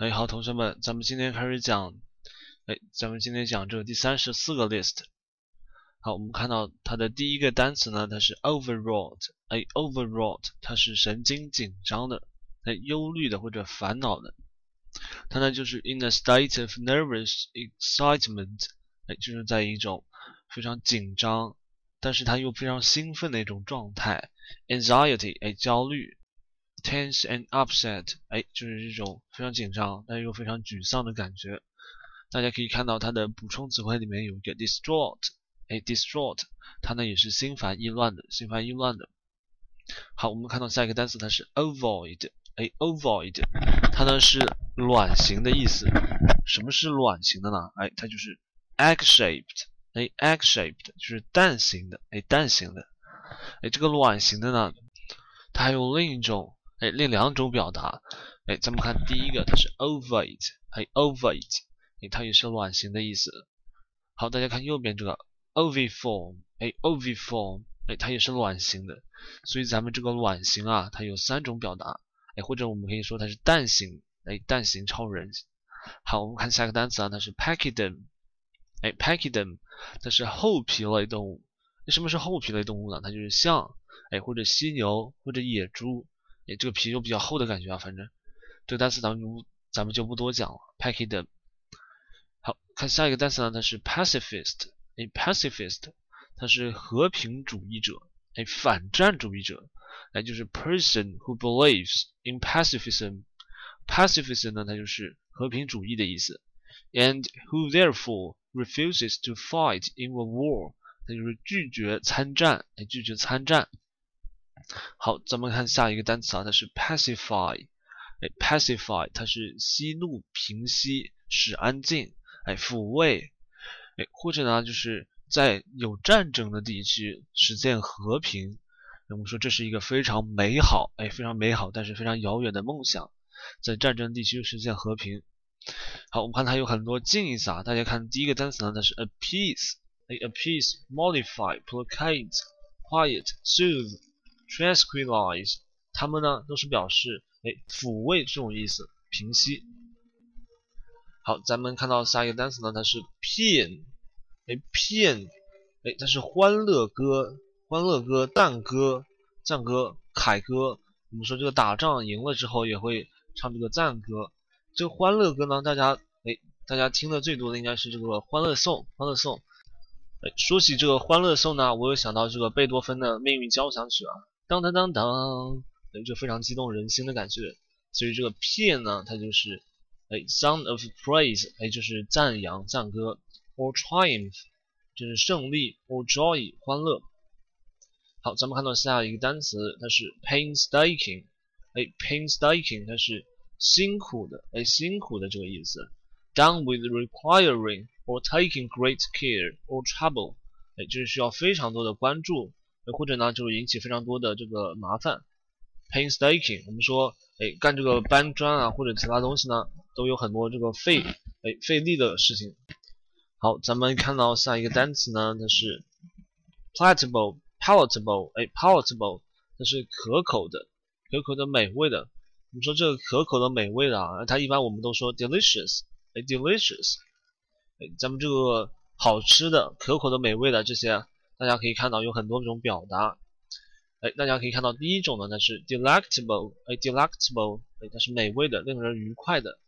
哎，好，同学们，咱们今天开始讲，哎，咱们今天讲这个第三十四个 list。好，我们看到它的第一个单词呢，它是 overwrought。哎，overwrought，它是神经紧张的，哎，忧虑的或者烦恼的。它呢就是 in a state of nervous excitement。哎，就是在一种非常紧张，但是它又非常兴奋的一种状态。anxiety，哎，焦虑。Tense and upset，哎，就是这种非常紧张，但又非常沮丧的感觉。大家可以看到它的补充词汇里面有一个 distraught，哎，distraught，它呢也是心烦意乱的，心烦意乱的。好，我们看到下一个单词，它是 ovoid，哎，ovoid，它呢是卵形的意思。什么是卵形的呢？哎，它就是 egg-shaped，哎，egg-shaped 就是蛋形的，哎，蛋形的。哎，这个卵形的呢，它还有另一种。哎，另两种表达，哎，咱们看第一个，它是 ovate，哎，ovate，哎，它也是卵形的意思。好，大家看右边这个 oviform，哎，oviform，哎，它也是卵形的。所以咱们这个卵形啊，它有三种表达，哎，或者我们可以说它是蛋形，哎，蛋形超人。好，我们看下一个单词啊，它是 pachyderm，哎，pachyderm，它是厚皮类动物。那什么是厚皮类动物呢？它就是象，哎，或者犀牛，或者野猪。哎，这个皮就比较厚的感觉啊，反正这个单词咱们就咱们就不多讲了。Pachyderm。好看下一个单词呢，它是 pacifist。哎，pacifist，它是和平主义者，哎，反战主义者，哎，就是 person who believes in pacifism。pacifism 呢，它就是和平主义的意思。And who therefore refuses to fight in a war，它就是拒绝参战，哎，拒绝参战。好，咱们看下一个单词啊，它是 pacify，哎，pacify，它是息怒、平息、使安静，哎，抚慰，哎，或者呢，就是在有战争的地区实现和平。我们说这是一个非常美好，哎，非常美好，但是非常遥远的梦想，在战争地区实现和平。好，我们看它有很多近义词啊，大家看第一个单词呢，它是 appease，哎 appease modify placate quiet soothe。tranquilize，它们呢都是表示哎抚慰这种意思，平息。好，咱们看到下一个单词呢，它是 paean，哎 paean，哎它是欢乐歌，欢乐歌，赞歌，赞歌，凯歌。我们说这个打仗赢了之后也会唱这个赞歌。这个欢乐歌呢，大家哎大家听的最多的应该是这个欢乐颂，欢乐颂。哎，说起这个欢乐颂呢，我又想到这个贝多芬的命运交响曲啊。当当当当，哎，就非常激动人心的感觉。所以这个片呢，它就是哎，sound of praise，哎，就是赞扬、赞歌，or triumph，就是胜利，or joy，欢乐。好，咱们看到下一个单词，它是 painstaking，哎，painstaking，它是辛苦的，哎，辛苦的这个意思。Done with requiring or taking great care or trouble，哎，就是需要非常多的关注。或者呢，就是引起非常多的这个麻烦，painstaking。我们说，哎，干这个搬砖啊，或者其他东西呢，都有很多这个费，哎，费力的事情。好，咱们看到下一个单词呢，它是 palatable，palatable，哎，palatable，它是可口的，可口的，美味的。我们说这个可口的、美味的啊，它一般我们都说 delicious，哎，delicious，哎，咱们这个好吃的、可口的、美味的这些。大家可以看到有很多种表达，哎，大家可以看到第一种呢，它是 delectable，哎，delectable，哎，它是美味的，令人愉快的。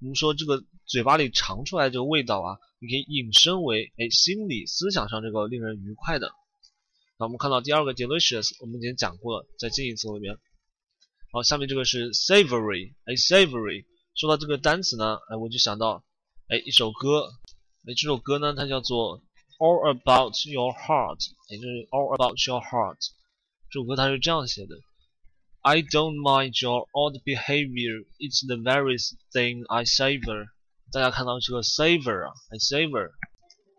我们说这个嘴巴里尝出来这个味道啊，你可以引申为，哎，心理思想上这个令人愉快的。那我们看到第二个 delicious，我们已经讲过了，在近义词里面。好，下面这个是 savory，哎，savory。说到这个单词呢，哎，我就想到，哎，一首歌，哎，这首歌呢，它叫做。All about your heart，也就是 All about your heart。这首歌它是这样写的：I don't mind your odd behavior, it's the very thing I savor。大家看到这个 savor 啊，I savor，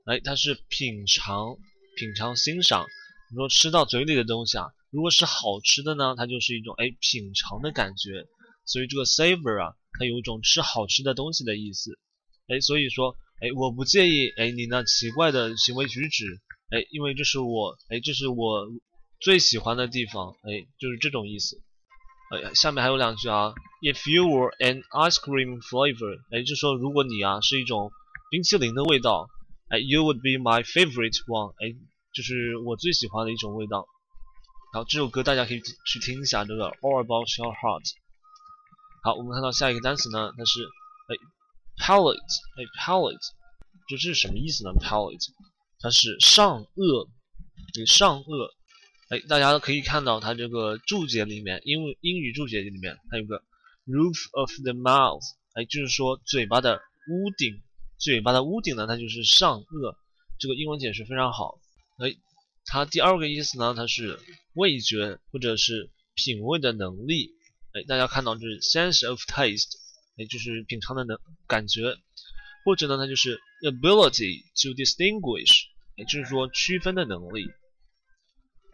哎，它是品尝、品尝、欣赏。你说吃到嘴里的东西啊，如果是好吃的呢，它就是一种哎品尝的感觉。所以这个 savor 啊，它有一种吃好吃的东西的意思。哎，所以说。哎，我不介意哎，你那奇怪的行为举止，哎，因为这是我哎，这是我最喜欢的地方，哎，就是这种意思。哎，下面还有两句啊，If you were an ice cream flavor，哎，就说如果你啊是一种冰淇淋的味道，哎，You would be my favorite one，哎，就是我最喜欢的一种味道。好，这首歌大家可以去听一下这个 All About Your Heart。好，我们看到下一个单词呢，它是哎，palate，哎，palate，就这是什么意思呢？palate，它是上颚，对，上颚。哎，大家可以看到它这个注解里面，英文英语注解里面，它有个 roof of the mouth，哎，就是说嘴巴的屋顶，嘴巴的屋顶呢，它就是上颚。这个英文解释非常好。哎，它第二个意思呢，它是味觉或者是品味的能力。哎，大家看到这是 sense of taste，哎，就是品尝的能感觉，或者呢，它就是 ability to distinguish，也就是说区分的能力。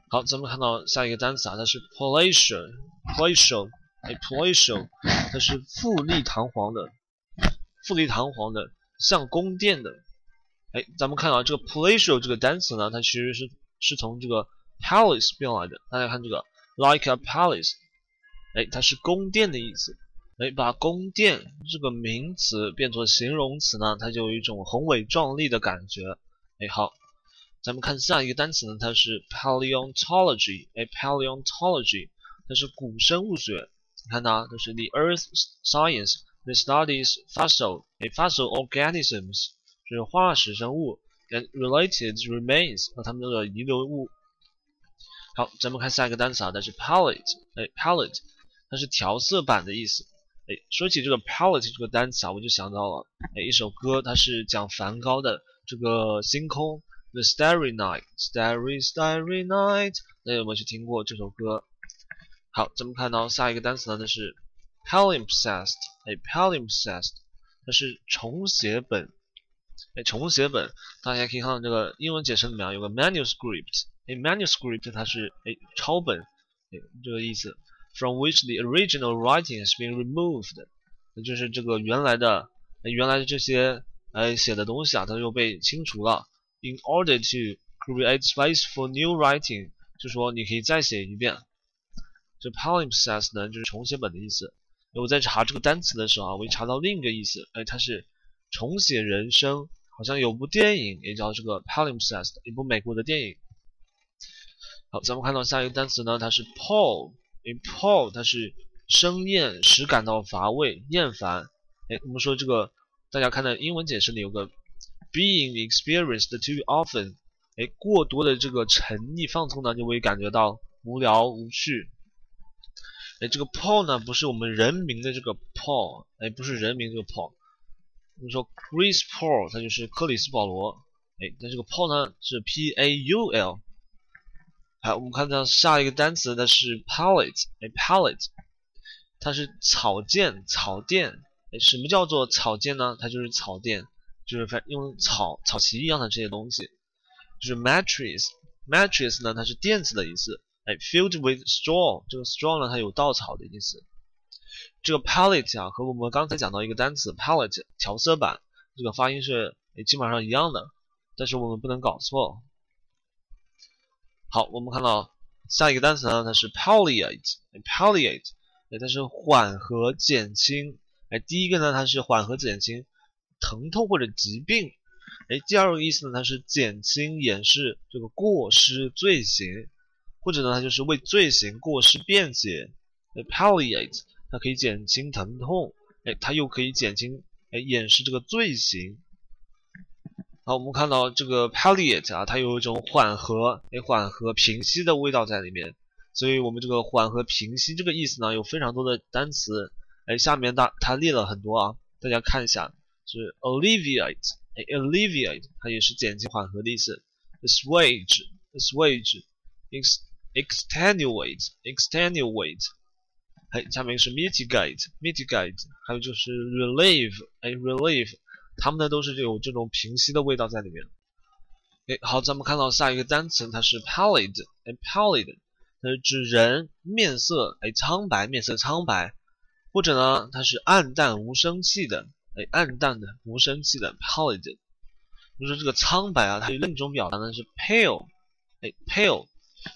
好，咱们看到下一个单词啊，它是 palatial，palatial，哎，palatial，它是富丽堂皇的，富丽堂皇的，像宫殿的。哎，咱们看到这个 palatial 这个单词呢，它其实是是从这个 palace 变来的。大家看这个 like a palace，哎，它是宫殿的意思。哎，把宫殿这个名词变作形容词呢，它就有一种宏伟壮丽的感觉。哎，好。咱们看下一个单词呢，它是 paleontology，哎，paleontology，它是古生物学。你看它，它是 the earth science that studies fossil，哎，fossil organisms，就是化石生物，and related remains 和它们的遗留物。好，咱们看下一个单词啊，它是 palette，哎，palette，它是调色板的意思。哎，说起这个 palette 这个单词啊，我就想到了，哎，一首歌，它是讲梵高的这个星空。The Starry Night, Starry Starry Night，大家有没有去听过这首歌？好，咱们看到下一个单词呢，它是 palimpsest，哎，palimpsest，它是重写本，哎，重写本，大家可以看到这个英文解释里面有个 manuscript，哎，manuscript 它是哎抄本，哎，这个意思。，from which the original writing has been removed，那就是这个原来的，原来的这些呃写的东西啊，它又被清除了。In order to create space for new writing，就说你可以再写一遍。这 palimpsest 呢，就是重写本的意思。我在查这个单词的时候啊，我一查到另一个意思，哎，它是重写人生。好像有部电影也叫这个 palimpsest，一部美国的电影。好，咱们看到下一个单词呢，它是 Paul。因为，Paul，它是生厌，使感到乏味、厌烦。哎，我们说这个，大家看到英文解释里有个。Being experienced too often，哎，过多的这个沉溺放纵呢，就会感觉到无聊无趣。哎，这个 Paul 呢，不是我们人名的这个 Paul，哎，不是人名这个 Paul。我们说 Chris Paul，他就是克里斯保罗。哎，那这个 Paul 呢，是 P A U L。好，我们看到下一个单词，它是 Palette，哎，Palette，它是草垫、草垫。哎，什么叫做草垫呢？它就是草垫。就是反用草草席一样的这些东西，就是 mattress，mattress 呢它是垫子的意思，哎，filled with straw，这个 straw 呢它有稻草的意思。这个 palette 啊和我们刚才讲到一个单词 palette 调色板，这个发音是哎基本上一样的，但是我们不能搞错。好，我们看到下一个单词呢它是 palliate，palliate，哎它是缓和减轻，哎第一个呢它是缓和减轻。疼痛或者疾病，哎，第二个意思呢，它是减轻、掩饰这个过失、罪行，或者呢，它就是为罪行、过失辩解。palliate，它可以减轻疼痛，哎，它又可以减轻、哎，掩饰这个罪行。好，我们看到这个 palliate 啊，它有一种缓和、哎，缓和、平息的味道在里面。所以我们这个缓和、平息这个意思呢，有非常多的单词，哎，下面大它列了很多啊，大家看一下。是 alleviate，哎，alleviate 它也是减轻缓和的意思。assuage，assuage，extenuate，extenuate，哎，下面是 mitigate，mitigate，还有就是 relieve，哎，relieve，它们呢都是有这种平息的味道在里面。哎，好，咱们看到下一个单词，它是 pallid，pallid，它是指人面色哎苍白，面色苍白，或者呢它是暗淡无生气的。哎，暗淡的、无生气的，pallid。就说这个苍白啊，它有另一种表达呢，是 pale。哎，pale。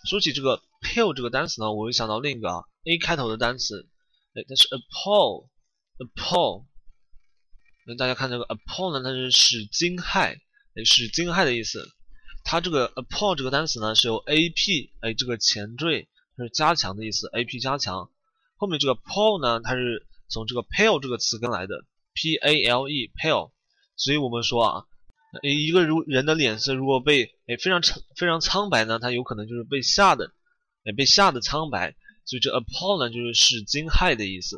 说起这个 pale 这个单词呢，我又想到另一个啊，A 开头的单词，哎，它是 appall，appall。那大家看这个 appall 呢，它是使惊骇，哎，使惊骇的意思。它这个 appall 这个单词呢，是由 ap 哎这个前缀，它是加强的意思，ap 加强。后面这个 pall 呢，它是从这个 pale 这个词根来的，p a l e pale。所以我们说啊，一个如人的脸色如果被哎非常苍非常苍白呢，它有可能就是被吓的，哎被吓的苍白。所以这 appall 呢，就是使惊骇的意思。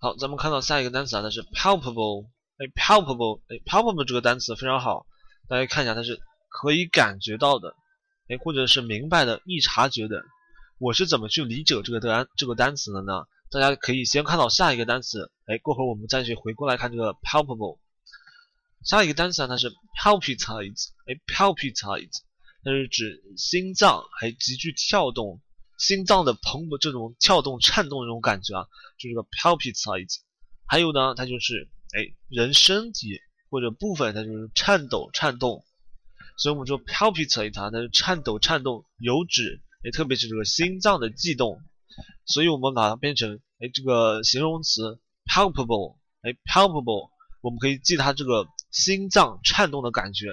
好，咱们看到下一个单词啊，它是 palpable，哎，palpable，哎，palpable 这个单词非常好，大家看一下，它是可以感觉到的，哎，或者是明白的、易察觉的。我是怎么去理解这个单这个单词的呢？大家可以先看到下一个单词，哎，过会儿我们再去回过来看这个 palpable。下一个单词啊，它是 palpitate，哎，palpitate，它是指心脏还急剧跳动。心脏的蓬勃这种跳动、颤动的这种感觉啊，就是个 palpitate。还有呢，它就是哎，人身体或者部分它就是颤抖、颤动。所以我们说 palpitate 它是颤抖、颤动，有指哎，特别是这个心脏的悸动。所以我们把它变成哎这个形容词 palpable，哎 palpable，我们可以记它这个心脏颤动的感觉。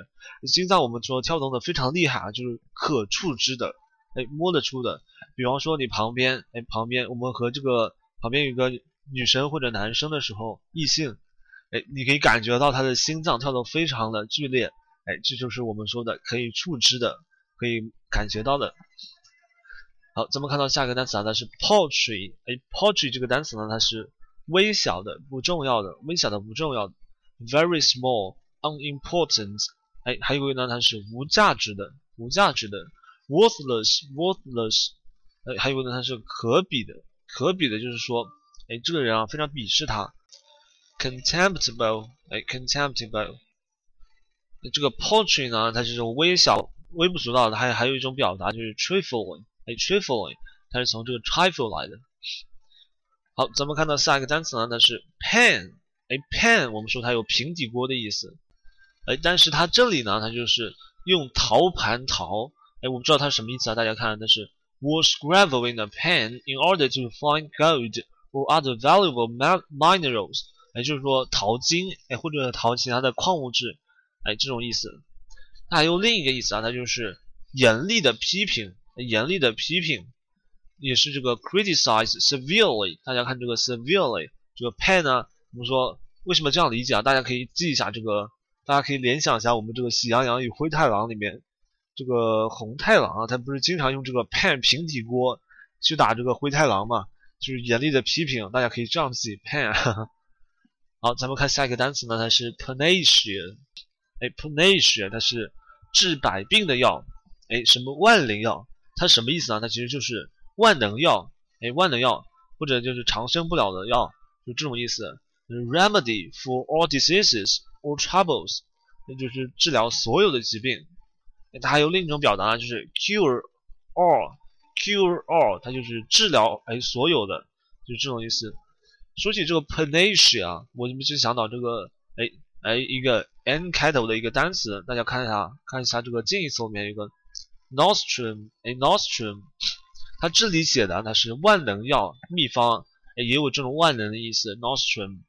心脏我们说跳动的非常厉害啊，就是可触知的。哎，摸得出的，比方说你旁边，哎，旁边我们和这个旁边有个女生或者男生的时候，异性，哎，你可以感觉到他的心脏跳得非常的剧烈，哎，这就是我们说的可以触知的，可以感觉到的。好，咱们看到下一个单词啊，它是 poetry，哎，poetry 这个单词呢，它是微小的、不重要的、微小的、不重要的，very small，unimportant，哎，还有一个呢，它是无价值的、无价值的。Worthless worthless，哎，还有呢，它是可比的，可比的，就是说，哎，这个人啊，非常鄙视他。contemptible，哎，contemptible，这个 paltry 呢，它是这种微小、微不足道的，还还有一种表达就是 trifling，哎，trifling，它是从这个 trifle 来的。好，咱们看到下一个单词呢，它是 pan，哎，pan，我们说它有平底锅的意思，哎，但是它这里呢，它就是用陶盘陶。哎，我不知道它是什么意思啊？大家看，它是 was gravel in a pan in order to find gold or other valuable minerals。哎，就是说淘金，哎，或者淘其他的矿物质，哎，这种意思。那还有另一个意思啊，它就是严厉的批评，严厉的批评，也是这个 criticize severely。大家看这个 severely，这个 pan 呢，我们说为什么这样理解啊？大家可以记一下这个，大家可以联想一下我们这个《喜羊羊与灰太狼》里面。这个红太狼啊，他不是经常用这个 pan 平底锅去打这个灰太狼嘛？就是严厉的批评，大家可以这样自己 pan。好，咱们看下一个单词呢，它是 panacea。哎，panacea 它是治百病的药。哎，什么万灵药？它什么意思呢？它其实就是万能药。哎，万能药或者就是长生不了的药，就这种意思。remedy for all diseases or troubles，那就是治疗所有的疾病。它还有另一种表达，就是 cure all，cure all，它就是治疗哎所有的，就是这种意思。说起这个 panacea，我们就想到这个哎哎一个 n 开头的一个单词，大家看一下，看一下这个近义词后面有个 nostrum，哎 nostrum，它这里写的它是万能药秘方，哎也有这种万能的意思 nostrum，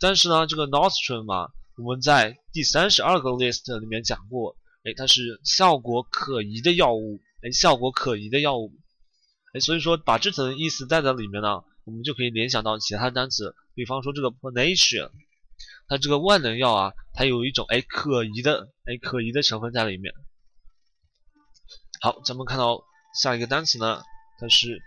但是呢这个 nostrum 嘛，我们在第三十二个 list 里面讲过。哎，它是效果可疑的药物，哎，效果可疑的药物，哎，所以说把这层意思带在里面呢，我们就可以联想到其他单词，比方说这个 panacea，它这个万能药啊，它有一种哎可疑的哎可疑的成分在里面。好，咱们看到下一个单词呢，它是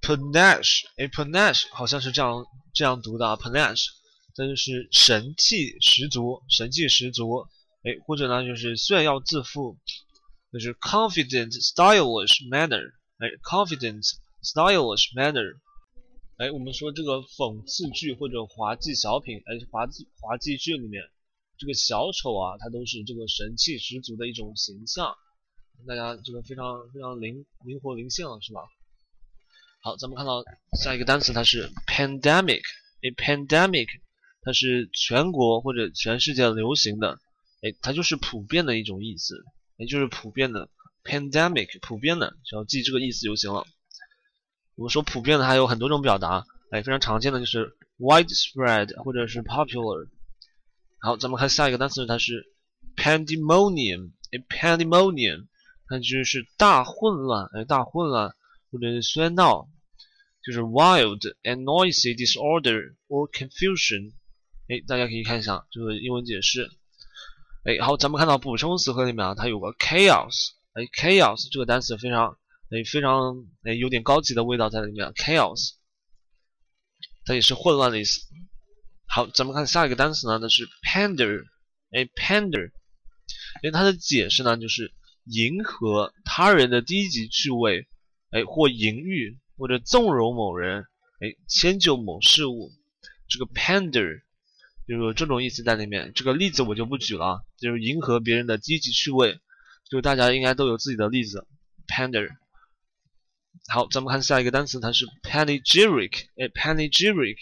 panache，哎，panache 好像是这样这样读的啊，panache，这就是神气十足，神气十足。哎，或者呢，就是炫耀自负，就是 confident stylish manner。哎，confident stylish manner。哎，我们说这个讽刺剧或者滑稽小品，哎，滑稽滑稽剧里面，这个小丑啊，他都是这个神气十足的一种形象。大家这个非常非常灵灵活灵性了，是吧？好，咱们看到下一个单词，它是 pandemic。哎，pandemic，它是全国或者全世界流行的。哎，它就是普遍的一种意思，也就是普遍的 pandemic，普遍的，只要记这个意思就行了。我们说普遍的还有很多种表达，哎，非常常见的就是 widespread 或者是 popular。好，咱们看下一个单词，它是 pandemonium，哎，pandemonium，它就是大混乱，哎，大混乱或者是喧闹，就是 wild and noisy disorder or confusion。哎，大家可以看一下这个英文解释。哎，好，咱们看到补充词汇里面啊，它有个 chaos，哎，chaos 这个单词非常，哎，非常，哎，有点高级的味道在里面，chaos，它也是混乱的意思。好，咱们看下一个单词呢，那是 pander，哎，pander，哎，它的解释呢就是迎合他人的低级趣味，哎，或淫欲，或者纵容某人，哎，迁就某事物，这个 pander 就是这种意思在里面。这个例子我就不举了，就是迎合别人的低级趣味，就大家应该都有自己的例子，pander。好，咱们看下一个单词，它是 panegyric，哎，panegyric。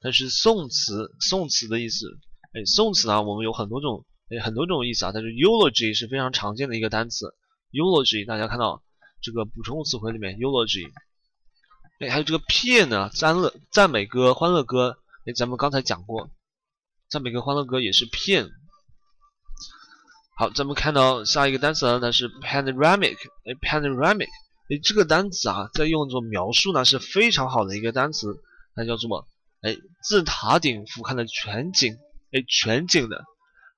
它是宋词，宋词的意思。哎，宋词呢，我们有很多种，哎，很多种意思啊。但是 eulogy 是非常常见的一个单词。eulogy 大家看到这个补充词汇里面 eulogy。哎，还有这个 p 呢，赞乐赞美歌、欢乐歌。哎，咱们刚才讲过，赞美歌、欢乐歌也是骗好，咱们看到下一个单词呢，它是 panoramic。哎，panoramic。哎，这个单词啊，在用作描述呢是非常好的一个单词，它叫做。哎，自塔顶俯瞰的全景，哎，全景的。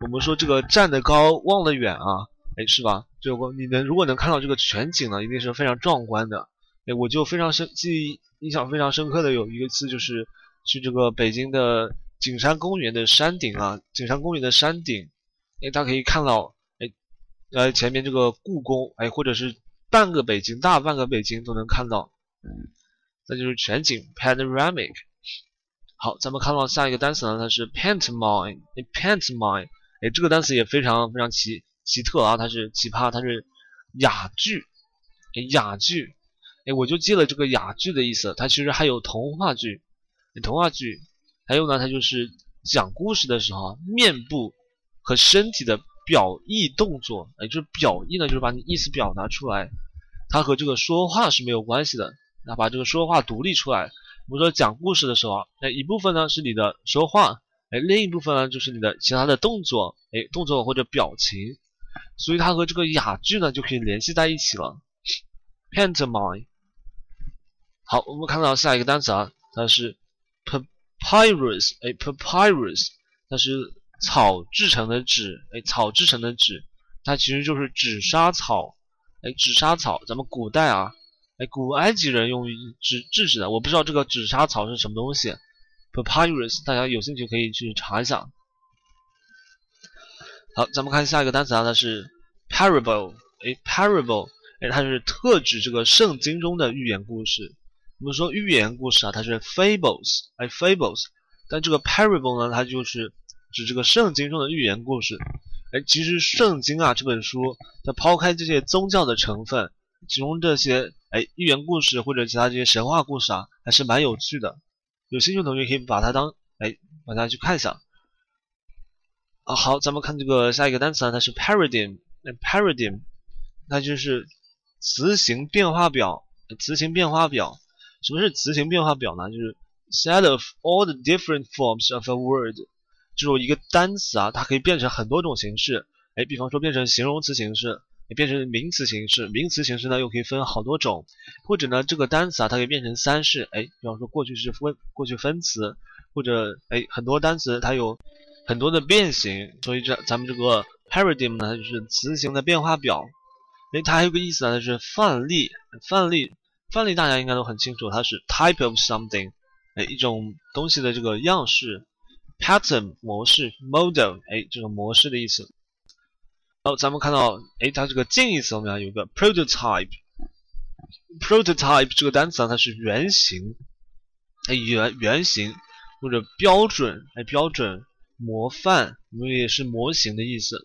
我们说这个站得高望得远啊，哎，是吧？这个你能如果能看到这个全景呢，一定是非常壮观的。哎，我就非常深记忆印象非常深刻的有一个次就是去这个北京的景山公园的山顶啊，景山公园的山顶，哎，大家可以看到，哎，呃，前面这个故宫，哎，或者是半个北京，大半个北京都能看到，那就是全景 （panoramic）。好，咱们看到下一个单词呢，它是 pantomime。哎，pantomime，哎，这个单词也非常非常奇奇特啊，它是奇葩，它是哑剧。哎，哑剧，哎，我就记了这个哑剧的意思。它其实还有童话剧，童话剧，还有呢，它就是讲故事的时候，面部和身体的表意动作，哎，就是表意呢，就是把你意思表达出来，它和这个说话是没有关系的，那把这个说话独立出来。我们说讲故事的时候，哎，一部分呢是你的说话，哎，另一部分呢就是你的其他的动作，哎，动作或者表情，所以它和这个哑剧呢就可以联系在一起了。pantomime。好，我们看到下一个单词啊，它是 p papyrus，哎，papyrus，它是草制成的纸，哎，草制成的纸，它其实就是纸莎草，哎，纸莎草，咱们古代啊。哎，古埃及人用纸制纸的，我不知道这个纸莎草是什么东西，papyrus，大家有兴趣可以去查一下。好，咱们看下一个单词啊，它是 parable，哎，parable，哎，它是特指这个圣经中的寓言故事。我们说寓言故事啊，它是 fables，哎，fables，但这个 parable 呢，它就是指这个圣经中的寓言故事。哎，其实圣经啊这本书，它抛开这些宗教的成分。其中这些哎寓言故事或者其他这些神话故事啊，还是蛮有趣的。有兴趣的同学可以把它当哎把它去看一下。啊好，咱们看这个下一个单词啊，它是 paradigm。那 paradigm，那就是词形变化表。词形变化表，什么是词形变化表呢？就是 set of all the different forms of a word，就是一个单词啊，它可以变成很多种形式。哎，比方说变成形容词形式。变成名词形式，名词形式呢又可以分好多种，或者呢这个单词啊它可以变成三式，哎，比方说过去式分过去分词，或者哎很多单词它有很多的变形，所以这咱们这个 paradigm 呢就是词形的变化表，哎它还有个意思呢就是范例，范例范例大家应该都很清楚，它是 type of something，哎一种东西的这个样式，pattern 模式，model 哎这种模式的意思。然后咱们看到，哎，它这个近义词我们啊有个 prototype，prototype 这个单词啊，它是原型，哎，原原型或者标准，哎，标准模范，我们也是模型的意思。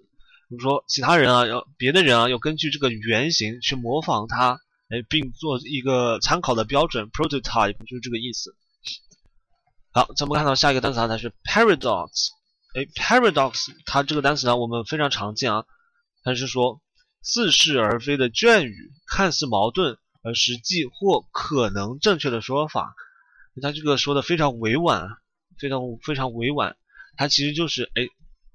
比如说其他人啊，要别的人啊，要根据这个原型去模仿它，哎，并做一个参考的标准，prototype 就是这个意思。好，咱们看到下一个单词啊，它是 paradox，哎，paradox 它这个单词呢，我们非常常见啊。它是说似是而非的隽语，看似矛盾而实际或可能正确的说法。它这个说的非常委婉，非常非常委婉，它其实就是哎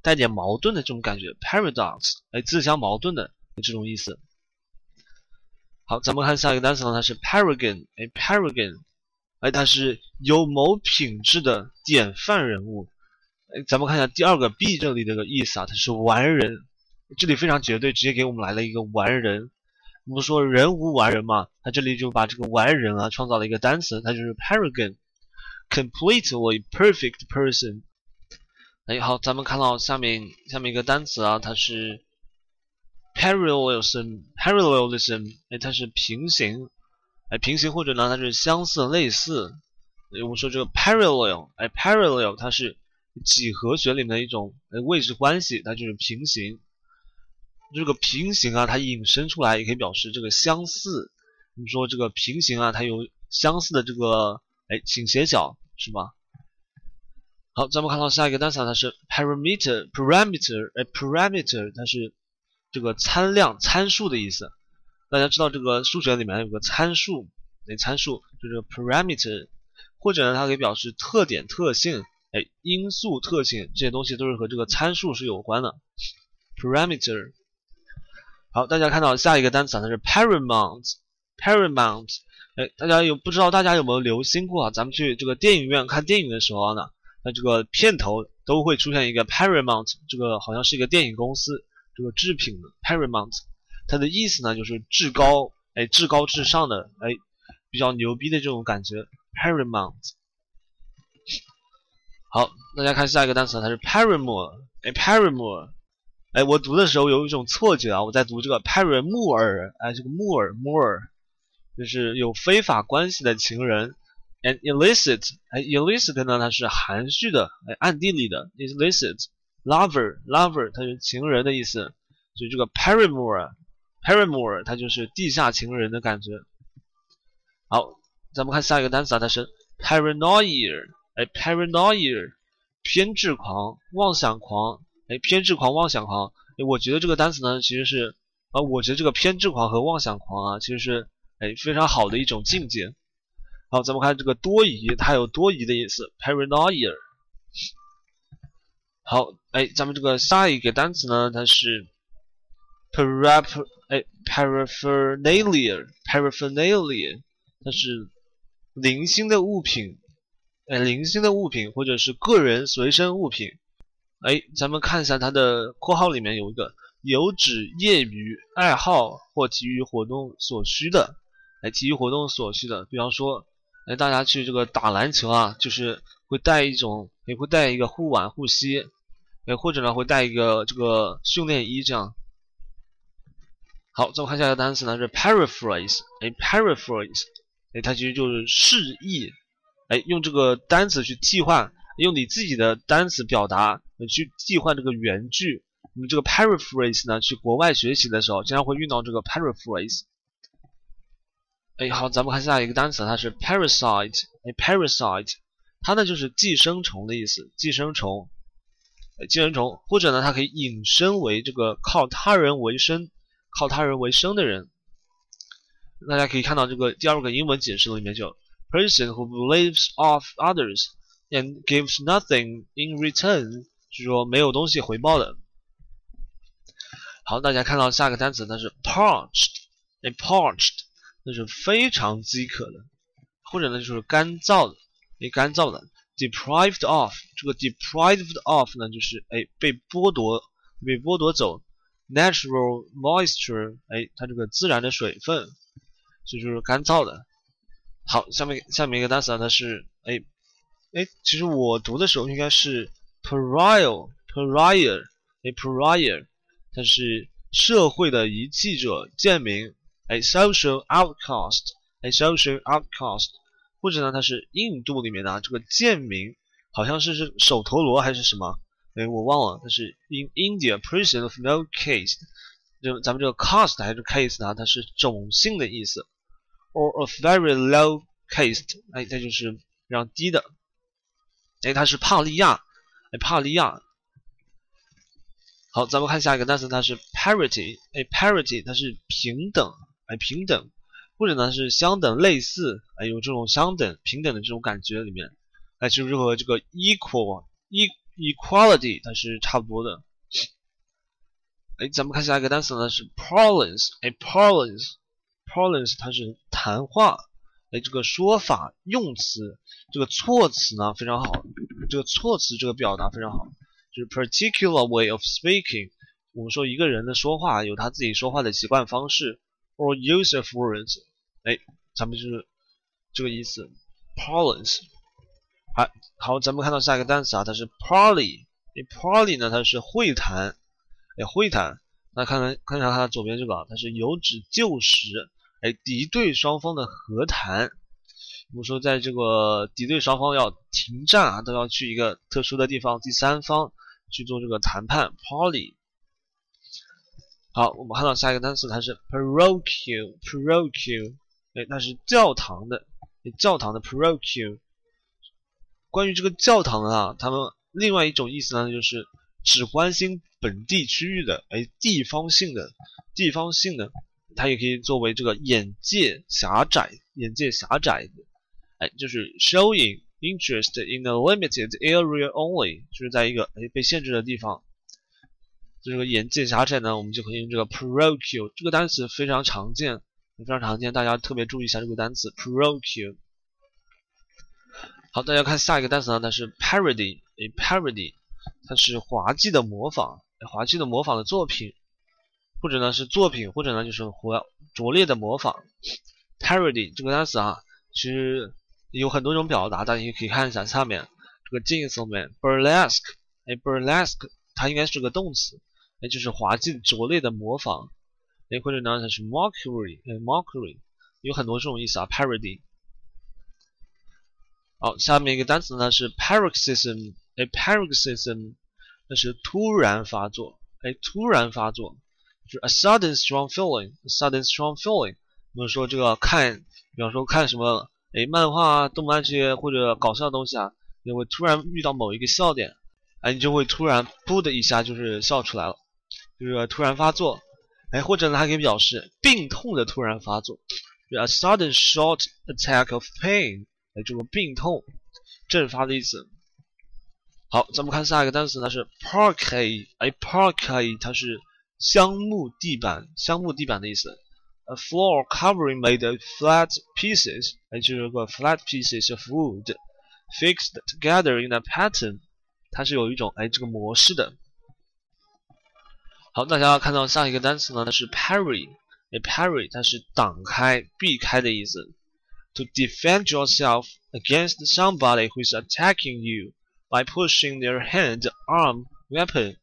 带点矛盾的这种感觉，paradox，哎自相矛盾的这种意思。好，咱们看下一个单词呢，它是 paragon，哎 paragon，哎它是有某品质的典范人物。哎，咱们看一下第二个 B 这里这个意思啊，它是完人，这里非常绝对，直接给我们来了一个完人。我们说人无完人嘛，他这里就把这个完人啊创造了一个单词，它就是 paragon，completely perfect person。哎，好，咱们看到下面下面一个单词啊，它是 parallelism，parallelism，哎，它是平行，哎，平行或者呢它是相似类似。我们说这个 parallel，哎，parallel 它是。几何学里面的一种呃位置关系，它就是平行。这个平行啊，它引申出来也可以表示这个相似。你说这个平行啊，它有相似的这个哎倾斜角，是吧？好，咱们看到下一个单词，它是 parameter，parameter，哎，parameter，它是这个参量、参数的意思。大家知道这个数学里面有个参数，那参数就是 parameter，或者呢，它可以表示特点、特性。哎，因素特性这些东西都是和这个参数是有关的，parameter。好，大家看到下一个单词它是 paramount，paramount。哎，大家有不知道大家有没有留心过啊？咱们去这个电影院看电影的时候呢，那这个片头都会出现一个 paramount，这个好像是一个电影公司这个制品的 paramount。它的意思呢就是至高，哎，至高至上的，哎，比较牛逼的这种感觉，paramount。好，大家看下一个单词，它是 paramour。哎，paramour。哎，我读的时候有一种错觉啊，我在读这个 paramour。哎，这个 moor，moor，就是有非法关系的情人。And illicit，哎，illicit 呢，它是含蓄的，哎，暗地里的。illicit lover，lover，它是情人的意思。所以这个 paramour，paramour，它就是地下情人的感觉。好，咱们看下一个单词啊，它是 paranoia。哎，paranoia，偏执狂、妄想狂。哎，偏执狂、妄想狂。哎，我觉得这个单词呢，其实是，啊，我觉得这个偏执狂和妄想狂啊，其实是，哎，非常好的一种境界。好，咱们看这个多疑，它有多疑的意思，paranoia。好，哎，咱们这个下一个单词呢，它是 parap，哎，paraphernalia，paraphernalia，它是零星的物品。哎，零星的物品或者是个人随身物品。哎，咱们看一下它的括号里面有一个，有指业余爱好或体育活动所需的。哎，体育活动所需的，比方说，哎，大家去这个打篮球啊，就是会带一种，也会带一个护腕、护膝，哎，或者呢会带一个这个训练衣这样。好，咱们看下一个单词呢是 paraphrase。哎，paraphrase，哎，它其实就是示意。哎，用这个单词去替换，用你自己的单词表达去替换这个原句。那么这个 paraphrase 呢，去国外学习的时候，经常会用到这个 paraphrase。哎，好，咱们看下一个单词，它是 parasite。哎，parasite，它呢就是寄生虫的意思，寄生虫。寄生虫，或者呢，它可以引申为这个靠他人为生、靠他人为生的人。大家可以看到这个第二个英文解释里面就。person who lives off others and gives nothing in return，是说没有东西回报的。好，大家看到下个单词，它是 parched，哎，parched，那是非常饥渴的，或者呢就是干燥的，哎，干燥的。Deprived of，这个 deprived of 呢就是哎被剥夺，被剥夺走。natural moisture，哎，它这个自然的水分，所以就是干燥的。好，下面下面一个单词啊，它是哎哎，其实我读的时候应该是 pariah，pariah，哎 pariah，它是社会的遗弃者、贱民，哎 social outcast，哎 social outcast，或者呢它是印度里面的啊这个贱民，好像是是手陀螺还是什么，哎我忘了，它是 in India person of no caste，就咱们这个 cast 还是 case 呢？它是种姓的意思。or a very low caste，哎，它就是非常低的，哎，它是帕利亚，哎，帕利亚。好，咱们看下一个单词，它是 parity，哎，parity，它是平等，哎，平等。或者呢是相等、类似，哎，有这种相等、平等的这种感觉里面，哎，就是和这个 equal、e equality 它是差不多的。哎，咱们看下一个单词呢是 parlance，哎，parlance，parlance 它是谈话，哎，这个说法、用词，这个措辞呢非常好，这个措辞这个表达非常好，就是 particular way of speaking。我们说一个人的说话有他自己说话的习惯方式，or use of words，哎，咱们就是这个意思，parlance。好，好，咱们看到下一个单词啊，它是 parley，哎，parley 呢它是会谈。哎，会谈，那看看看一下它左边这个啊，它是有指旧时，哎，敌对双方的和谈。我们说，在这个敌对双方要停战啊，都要去一个特殊的地方，第三方去做这个谈判。Parley。好，我们看到下一个单词，它是 parochial，parochial，哎，那是教堂的，教堂的 parochial。关于这个教堂啊，他们另外一种意思呢，就是只关心。本地区域的，哎，地方性的，地方性的，它也可以作为这个眼界狭窄，眼界狭窄的，哎，就是 showing interest in a limited area only，就是在一个哎被限制的地方，这个眼界狭窄呢，我们就可以用这个 parochial 这个单词非常常见，非常常见，大家特别注意一下这个单词 parochial。好，大家看下一个单词呢，它是 parody，哎，parody，它是滑稽的模仿。滑稽的模仿的作品，或者呢是作品，或者呢就是活拙劣的模仿。Parody 这个单词啊，其实有很多种表达，大家也可以看一下下面这个近义词面 burlesque，哎，burlesque 它应该是个动词，哎，就是滑稽拙劣的模仿。哎，或者呢它是 mockery，哎，mockery 有很多这种意思啊。Parody。好，下面一个单词呢是 paroxysm，哎，paroxysm。那是突然发作，哎，突然发作，就是 a sudden strong feeling，a sudden strong feeling。我们说这个看，比方说看什么，哎，漫画、动漫这些或者搞笑的东西啊，你会突然遇到某一个笑点，哎，你就会突然噗的一下就是笑出来了，就是突然发作，哎，或者呢还可以表示病痛的突然发作，a sudden short attack of pain，哎，这种病痛阵发的意思。好，咱们看下一个单词，它是 parquet，哎，parquet 它是香木地板，香木地板的意思。A floor covering made of flat pieces，哎，就是个 flat pieces of wood fixed together in a pattern，它是有一种哎这个模式的。好，大家看到下一个单词呢，它是 parry，哎，parry 它是挡开、避开的意思。To defend yourself against somebody who is attacking you。By pushing their hand, arm, weapon，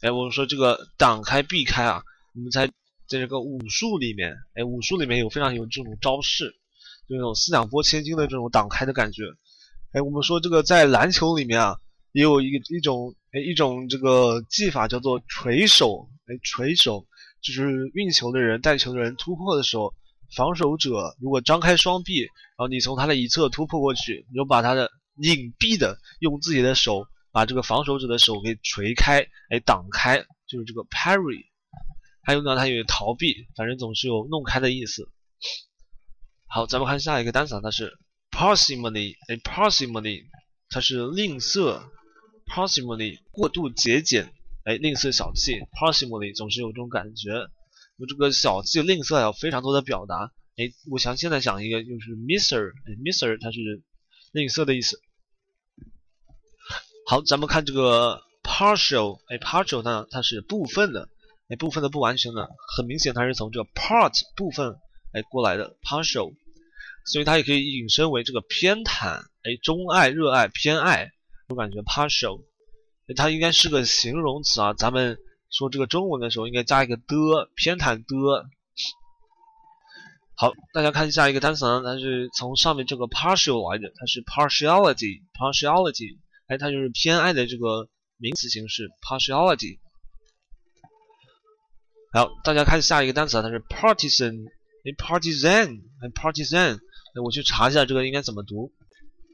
哎，我们说这个挡开、避开啊，我们在在这个武术里面，哎，武术里面有非常有这种招式，就那种四两拨千斤的这种挡开的感觉。哎，我们说这个在篮球里面啊，也有一个一种哎一种这个技法叫做锤手，哎，锤手就是运球的人带球的人突破的时候，防守者如果张开双臂，然后你从他的一侧突破过去，你就把他的。隐蔽的用自己的手把这个防守者的手给锤开，哎，挡开，就是这个 parry。还有呢，它有逃避，反正总是有弄开的意思。好，咱们看下一个单词，它是 parsimony，哎，parsimony，它是吝啬，parsimony 过度节俭，哎，吝啬小气，parsimony 总是有这种感觉。有这个小气、吝啬有非常多的表达，哎，我想现在讲一个，就是 miser，哎，miser 它是吝啬的意思。好，咱们看这个 partial，哎，partial 呢，它是部分的，哎，部分的不完全的，很明显它是从这个 part 部分哎过来的 partial，所以它也可以引申为这个偏袒，哎，钟爱、热爱、偏爱，我感觉 partial，它应该是个形容词啊，咱们说这个中文的时候应该加一个的，偏袒的。好，大家看下一个单词呢，它是从上面这个 partial 来的，它是 partiality，partiality。哎，它就是偏爱的这个名词形式，partiality。好，大家看下一个单词啊，它是 partisan，哎，partisan，哎，partisan，哎，我去查一下这个应该怎么读。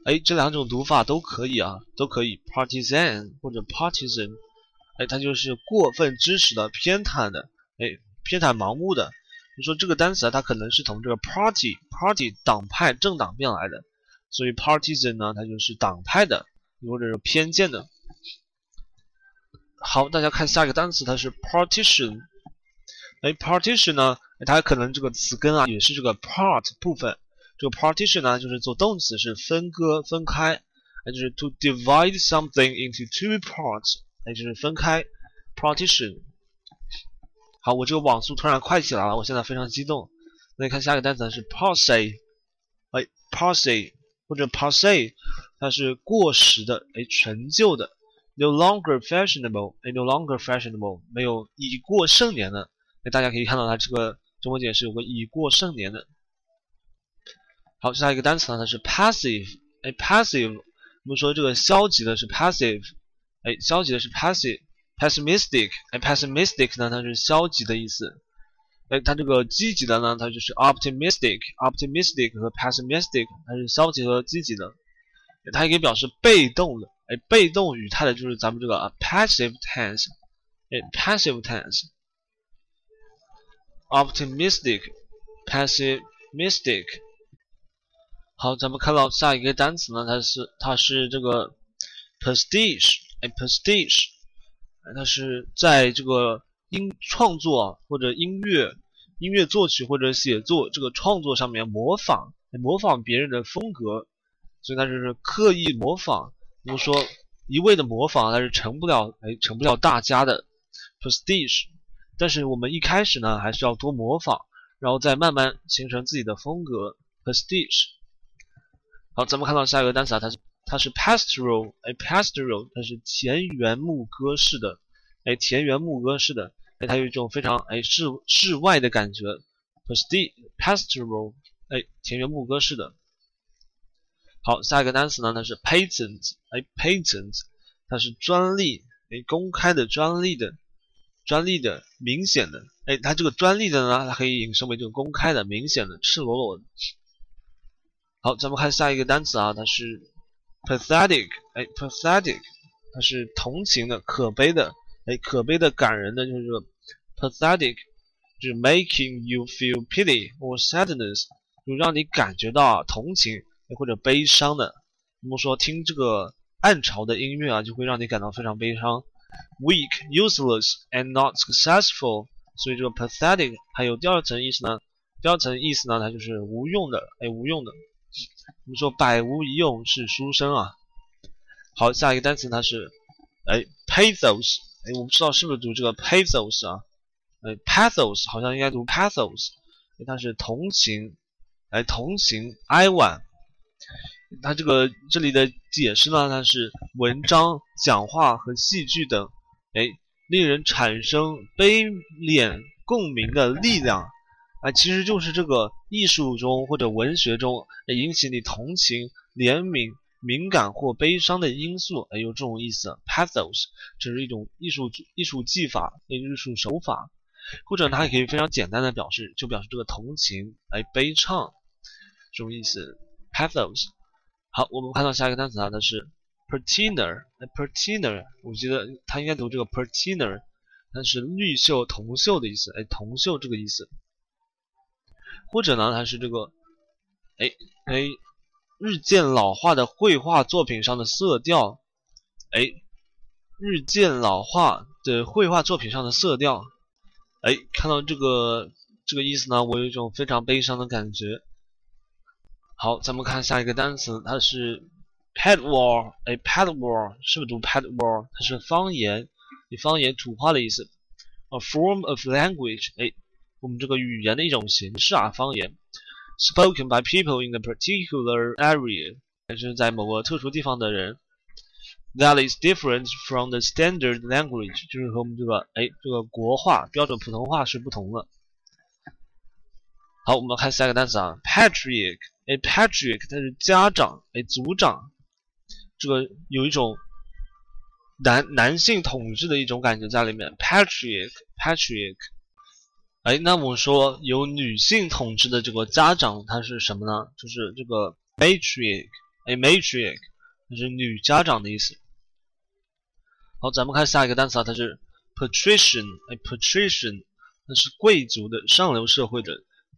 哎，这两种读法都可以啊，都可以，partisan 或者 partisan。哎，它就是过分支持的、偏袒的，哎，偏袒盲目的。你说这个单词啊，它可能是从这个 party party 党派政党变来的，所以 partisan 呢，它就是党派的或者是偏见的。好，大家看下一个单词，它是 partition。哎，partition 呢，它可能这个词根啊也是这个 part 部分。这个 partition 呢，就是做动词是分割、分开，哎，就是 to divide something into two parts，哎，就是分开 partition。好，我这个网速突然快起来了，我现在非常激动。那你看下一个单词是 passe，哎，passe 或者 passe，它是过时的，哎，陈旧的，no longer fashionable，哎，no longer fashionable，没有已过盛年的。哎，大家可以看到它这个中文解释有个已过盛年的。好，下一个单词呢，它是 passive，哎，passive，我们说这个消极的是 passive，哎，消极的是 passive。pessimistic，哎，pessimistic 呢，它是消极的意思。哎，它这个积极的呢，它就是 optimistic。optimistic 和 pessimistic 它是消极和积极的。它也可以表示被动的，哎，被动语态的就是咱们这个 passive tense。哎，passive tense。optimistic，pessimistic。好，咱们看到下一个单词呢，它是它是这个 prestige，哎，prestige。它是在这个音创作或者音乐、音乐作曲或者写作这个创作上面模仿，模仿别人的风格，所以它就是刻意模仿。比如说一味的模仿，它是成不了，哎，成不了大家的 prestige。但是我们一开始呢，还是要多模仿，然后再慢慢形成自己的风格 prestige。好，咱们看到下一个单词啊，它是。它是 pastoral，哎，pastoral，它是田园牧歌式的，哎，田园牧歌式的，哎，它有一种非常哎室室外的感觉，pastoral，哎，田园牧歌式的。好，下一个单词呢，它是 patent，哎，patent，它是专利，哎，公开的专利的，专利的，明显的，哎，它这个专利的呢，它可以引申为这个公开的、明显的、赤裸裸的。好，咱们看下一个单词啊，它是。pathetic，哎，pathetic，它是同情的、可悲的，哎，可悲的、感人的，就是这个 pathetic，就是 making you feel pity or sadness，就让你感觉到啊同情或者悲伤的。那么说听这个暗潮的音乐啊，就会让你感到非常悲伤。weak, useless and not successful，所以这个 pathetic 还有第二层意思呢，第二层意思呢，它就是无用的，哎，无用的。我们说百无一用是书生啊。好，下一个单词它是，哎，pathos，哎，我不知道是不是读这个 pathos 啊？哎，pathos 好像应该读 pathos，它是同情，哎，同情，哀婉。它这个这里的解释呢，它是文章、讲话和戏剧等，哎，令人产生悲悯共鸣的力量。啊，其实就是这个艺术中或者文学中引起你同情、怜悯、敏感或悲伤的因素，哎，有这种意思。Pathos 这是一种艺术艺术技法，艺术手法，或者它也可以非常简单的表示，就表示这个同情，哎，悲怆这种意思。Pathos。好，我们看到下一个单词啊，它是 pertiner，，pertiner，我记得它应该读这个 pertiner，它是绿袖、铜锈的意思，哎，铜锈这个意思。或者呢，它是这个，哎哎，日渐老化的绘画作品上的色调，哎，日渐老化的绘画作品上的色调，哎，看到这个这个意思呢，我有一种非常悲伤的感觉。好，咱们看下一个单词，它是 padwar，哎，padwar 是不是读 padwar？它是方言，以方言土话的意思，a form of language，哎。我们这个语言的一种形式啊，方言，spoken by people in a particular area，就是在某个特殊地方的人，that is different from the standard language，就是和我们这个哎这个国话标准普通话是不同的。好，我们看下一个单词啊，patriarch，哎，patriarch 它是家长，哎，族长，这个有一种男男性统治的一种感觉在里面，patriarch，patriarch。哎，那我们说由女性统治的这个家长，他是什么呢？就是这个 matriarch，哎，matriarch，它是女家长的意思。好，咱们看下一个单词啊，它是 patrician，哎，patrician，那是贵族的上流社会的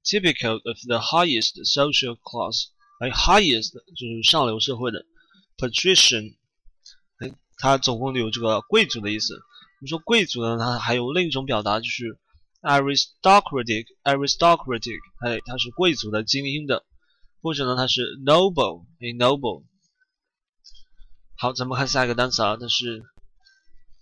，typical of the highest social class，哎，highest 就是上流社会的，patrician，哎，它总共有这个贵族的意思。我们说贵族呢，它还有另一种表达就是 aristocratic，aristocratic，哎，它是贵族的、精英的，或者呢它是 noble, a，noble。好，咱们看下一个单词啊，它是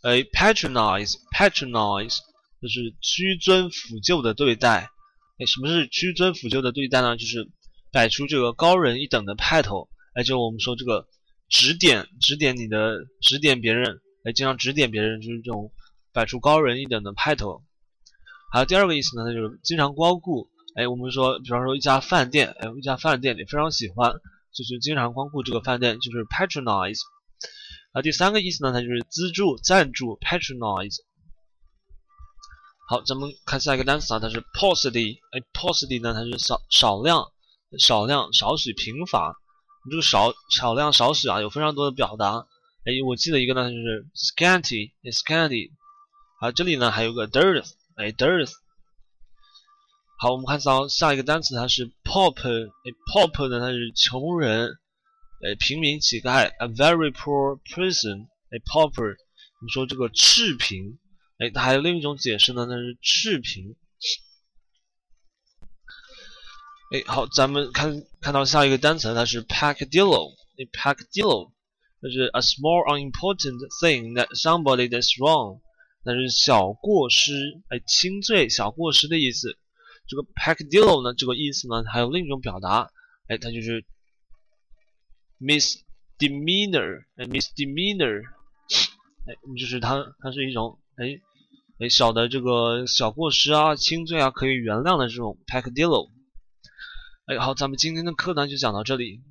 哎，patronize，patronize。就是屈尊俯就的对待，哎，什么是屈尊俯就的对待呢？就是摆出这个高人一等的派头，哎，就我们说这个指点指点你的指点别人，哎，经常指点别人，就是这种摆出高人一等的派头。还有第二个意思呢，它就是经常光顾，哎，我们说，比方说一家饭店，哎，一家饭店你非常喜欢，就是经常光顾这个饭店，就是 patronize。啊，第三个意思呢，它就是资助赞助 patronize。好，咱们看下一个单词啊，它是 paucity。哎，paucity 呢，它是少少量、少量、少许、贫乏。这个少少量、少许啊，有非常多的表达。哎，我记得一个呢，就是 scanty，scanty。好，这里呢还有个 dearth，哎，dearth。好，我们看到下一个单词，它是 pop，。哎，pop 呢，它是穷人，哎，平民乞丐，a very poor person。哎，pauper，你说这个赤贫。哎，它还有另一种解释呢，那是赤贫。哎，好，咱们看看到下一个单词，它是 peccadillo。哎，peccadillo，那是 a small unimportant thing that somebody does wrong，那是小过失，哎，轻罪、小过失的意思。这个 pack dill 呢，这个意思呢，还有另一种表达，哎，它就是 misdemeanor，哎，misdemeanor，哎，就是它，它是一种，哎。哎，小的这个小过失啊，轻罪啊，可以原谅的这种 peccadillo。哎，好，咱们今天的课呢就讲到这里。